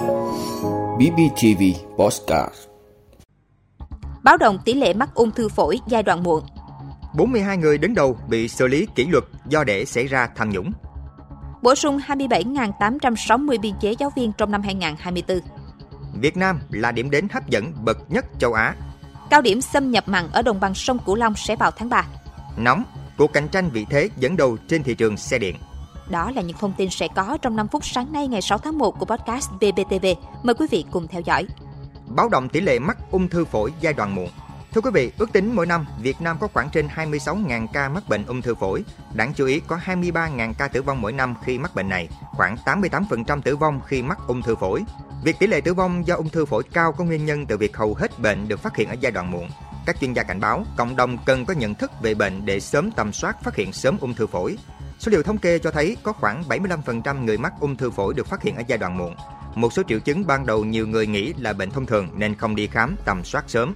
BBTV Postcard Báo động tỷ lệ mắc ung thư phổi giai đoạn muộn 42 người đứng đầu bị xử lý kỷ luật do để xảy ra tham nhũng. Bổ sung 27.860 biên chế giáo viên trong năm 2024 Việt Nam là điểm đến hấp dẫn bậc nhất châu Á. Cao điểm xâm nhập mặn ở đồng bằng sông Cửu Long sẽ vào tháng 3 Nóng, cuộc cạnh tranh vị thế dẫn đầu trên thị trường xe điện. Đó là những thông tin sẽ có trong 5 phút sáng nay ngày 6 tháng 1 của podcast BBTV. Mời quý vị cùng theo dõi. Báo động tỷ lệ mắc ung thư phổi giai đoạn muộn. Thưa quý vị, ước tính mỗi năm Việt Nam có khoảng trên 26.000 ca mắc bệnh ung thư phổi. Đáng chú ý có 23.000 ca tử vong mỗi năm khi mắc bệnh này, khoảng 88% tử vong khi mắc ung thư phổi. Việc tỷ lệ tử vong do ung thư phổi cao có nguyên nhân từ việc hầu hết bệnh được phát hiện ở giai đoạn muộn. Các chuyên gia cảnh báo, cộng đồng cần có nhận thức về bệnh để sớm tầm soát phát hiện sớm ung thư phổi. Số liệu thống kê cho thấy có khoảng 75% người mắc ung thư phổi được phát hiện ở giai đoạn muộn. Một số triệu chứng ban đầu nhiều người nghĩ là bệnh thông thường nên không đi khám tầm soát sớm.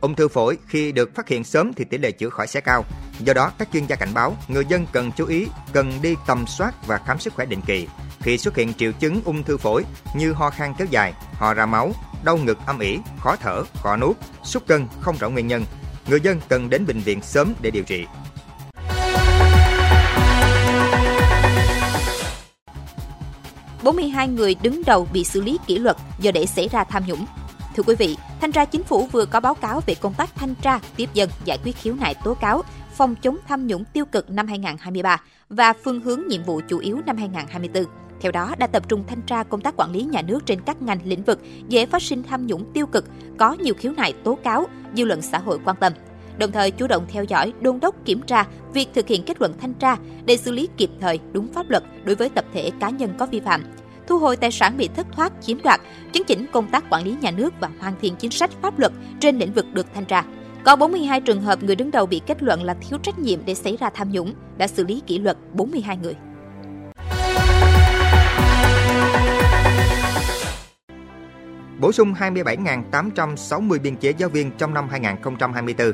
Ung thư phổi khi được phát hiện sớm thì tỷ lệ chữa khỏi sẽ cao. Do đó, các chuyên gia cảnh báo người dân cần chú ý, cần đi tầm soát và khám sức khỏe định kỳ. Khi xuất hiện triệu chứng ung thư phổi như ho khan kéo dài, ho ra máu, đau ngực âm ỉ, khó thở, khó nuốt, sút cân không rõ nguyên nhân, người dân cần đến bệnh viện sớm để điều trị. 42 người đứng đầu bị xử lý kỷ luật do để xảy ra tham nhũng. Thưa quý vị, Thanh tra Chính phủ vừa có báo cáo về công tác thanh tra, tiếp dân, giải quyết khiếu nại tố cáo, phòng chống tham nhũng tiêu cực năm 2023 và phương hướng nhiệm vụ chủ yếu năm 2024. Theo đó, đã tập trung thanh tra công tác quản lý nhà nước trên các ngành lĩnh vực dễ phát sinh tham nhũng tiêu cực, có nhiều khiếu nại tố cáo, dư luận xã hội quan tâm. Đồng thời chủ động theo dõi, đôn đốc kiểm tra việc thực hiện kết luận thanh tra để xử lý kịp thời đúng pháp luật đối với tập thể cá nhân có vi phạm, thu hồi tài sản bị thất thoát, chiếm đoạt, chấn chỉnh công tác quản lý nhà nước và hoàn thiện chính sách pháp luật trên lĩnh vực được thanh tra. Có 42 trường hợp người đứng đầu bị kết luận là thiếu trách nhiệm để xảy ra tham nhũng, đã xử lý kỷ luật 42 người. Bổ sung 27.860 biên chế giáo viên trong năm 2024.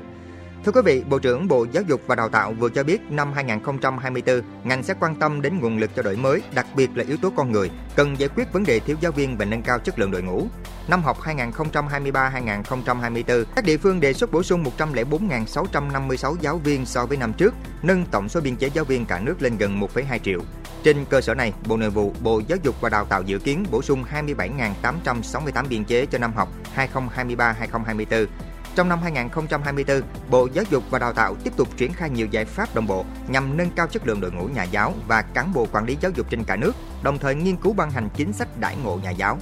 Thưa quý vị, Bộ trưởng Bộ Giáo dục và Đào tạo vừa cho biết năm 2024, ngành sẽ quan tâm đến nguồn lực cho đổi mới, đặc biệt là yếu tố con người, cần giải quyết vấn đề thiếu giáo viên và nâng cao chất lượng đội ngũ. Năm học 2023-2024, các địa phương đề xuất bổ sung 104.656 giáo viên so với năm trước, nâng tổng số biên chế giáo viên cả nước lên gần 1,2 triệu. Trên cơ sở này, Bộ Nội vụ, Bộ Giáo dục và Đào tạo dự kiến bổ sung 27.868 biên chế cho năm học 2023-2024 trong năm 2024, Bộ Giáo dục và Đào tạo tiếp tục triển khai nhiều giải pháp đồng bộ nhằm nâng cao chất lượng đội ngũ nhà giáo và cán bộ quản lý giáo dục trên cả nước, đồng thời nghiên cứu ban hành chính sách đãi ngộ nhà giáo.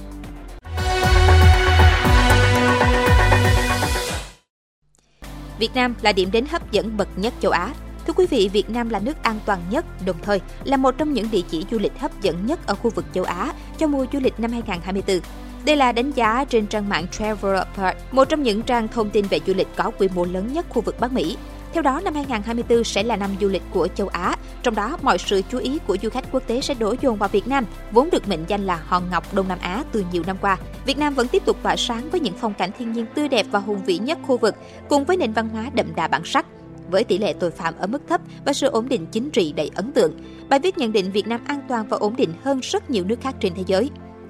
Việt Nam là điểm đến hấp dẫn bậc nhất châu Á. Thưa quý vị, Việt Nam là nước an toàn nhất, đồng thời là một trong những địa chỉ du lịch hấp dẫn nhất ở khu vực châu Á cho mùa du lịch năm 2024. Đây là đánh giá trên trang mạng Traveler một trong những trang thông tin về du lịch có quy mô lớn nhất khu vực Bắc Mỹ. Theo đó, năm 2024 sẽ là năm du lịch của châu Á, trong đó mọi sự chú ý của du khách quốc tế sẽ đổ dồn vào Việt Nam, vốn được mệnh danh là hòn ngọc Đông Nam Á từ nhiều năm qua. Việt Nam vẫn tiếp tục tỏa sáng với những phong cảnh thiên nhiên tươi đẹp và hùng vĩ nhất khu vực, cùng với nền văn hóa đậm đà bản sắc với tỷ lệ tội phạm ở mức thấp và sự ổn định chính trị đầy ấn tượng. Bài viết nhận định Việt Nam an toàn và ổn định hơn rất nhiều nước khác trên thế giới.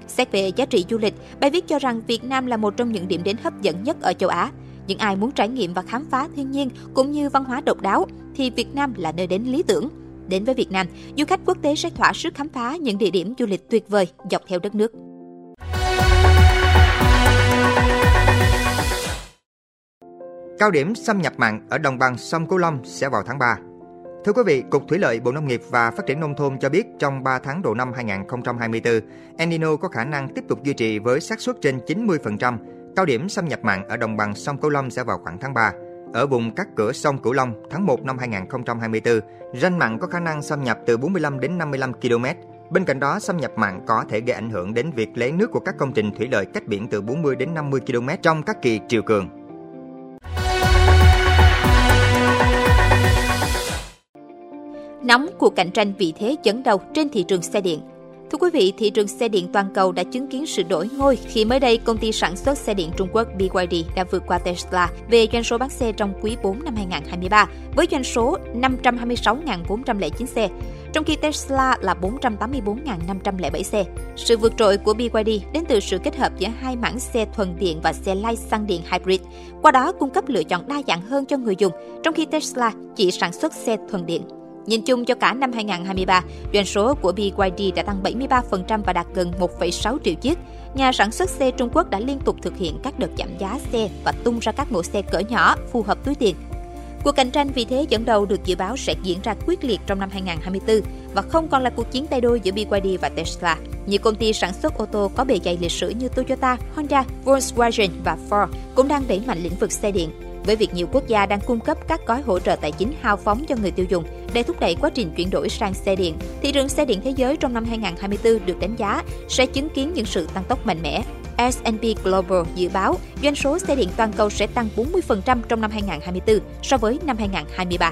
Xét về giá trị du lịch, bài viết cho rằng Việt Nam là một trong những điểm đến hấp dẫn nhất ở châu Á. Những ai muốn trải nghiệm và khám phá thiên nhiên cũng như văn hóa độc đáo thì Việt Nam là nơi đến lý tưởng. Đến với Việt Nam, du khách quốc tế sẽ thỏa sức khám phá những địa điểm du lịch tuyệt vời dọc theo đất nước. Cao điểm xâm nhập mặn ở đồng bằng sông Cửu Long sẽ vào tháng 3. Thưa quý vị, Cục Thủy lợi Bộ Nông nghiệp và Phát triển Nông thôn cho biết trong 3 tháng đầu năm 2024, El Nino có khả năng tiếp tục duy trì với xác suất trên 90%. Cao điểm xâm nhập mặn ở đồng bằng sông Cửu Long sẽ vào khoảng tháng 3. Ở vùng các cửa sông Cửu Long, tháng 1 năm 2024, ranh mặn có khả năng xâm nhập từ 45 đến 55 km. Bên cạnh đó, xâm nhập mặn có thể gây ảnh hưởng đến việc lấy nước của các công trình thủy lợi cách biển từ 40 đến 50 km trong các kỳ triều cường. Nóng cuộc cạnh tranh vị thế dẫn đầu trên thị trường xe điện. Thưa quý vị, thị trường xe điện toàn cầu đã chứng kiến sự đổi ngôi khi mới đây công ty sản xuất xe điện Trung Quốc BYD đã vượt qua Tesla về doanh số bán xe trong quý 4 năm 2023 với doanh số 526.409 xe. trong khi Tesla là 484.507 xe. Sự vượt trội của BYD đến từ sự kết hợp giữa hai mảng xe thuần điện và xe lai xăng điện hybrid, qua đó cung cấp lựa chọn đa dạng hơn cho người dùng, trong khi Tesla chỉ sản xuất xe thuần điện. Nhìn chung cho cả năm 2023, doanh số của BYD đã tăng 73% và đạt gần 1,6 triệu chiếc. Nhà sản xuất xe Trung Quốc đã liên tục thực hiện các đợt giảm giá xe và tung ra các mẫu xe cỡ nhỏ phù hợp túi tiền. Cuộc cạnh tranh vì thế dẫn đầu được dự báo sẽ diễn ra quyết liệt trong năm 2024 và không còn là cuộc chiến tay đôi giữa BYD và Tesla. Nhiều công ty sản xuất ô tô có bề dày lịch sử như Toyota, Honda, Volkswagen và Ford cũng đang đẩy mạnh lĩnh vực xe điện. Với việc nhiều quốc gia đang cung cấp các gói hỗ trợ tài chính hào phóng cho người tiêu dùng để thúc đẩy quá trình chuyển đổi sang xe điện, thị trường xe điện thế giới trong năm 2024 được đánh giá sẽ chứng kiến những sự tăng tốc mạnh mẽ. S&P Global dự báo doanh số xe điện toàn cầu sẽ tăng 40% trong năm 2024 so với năm 2023.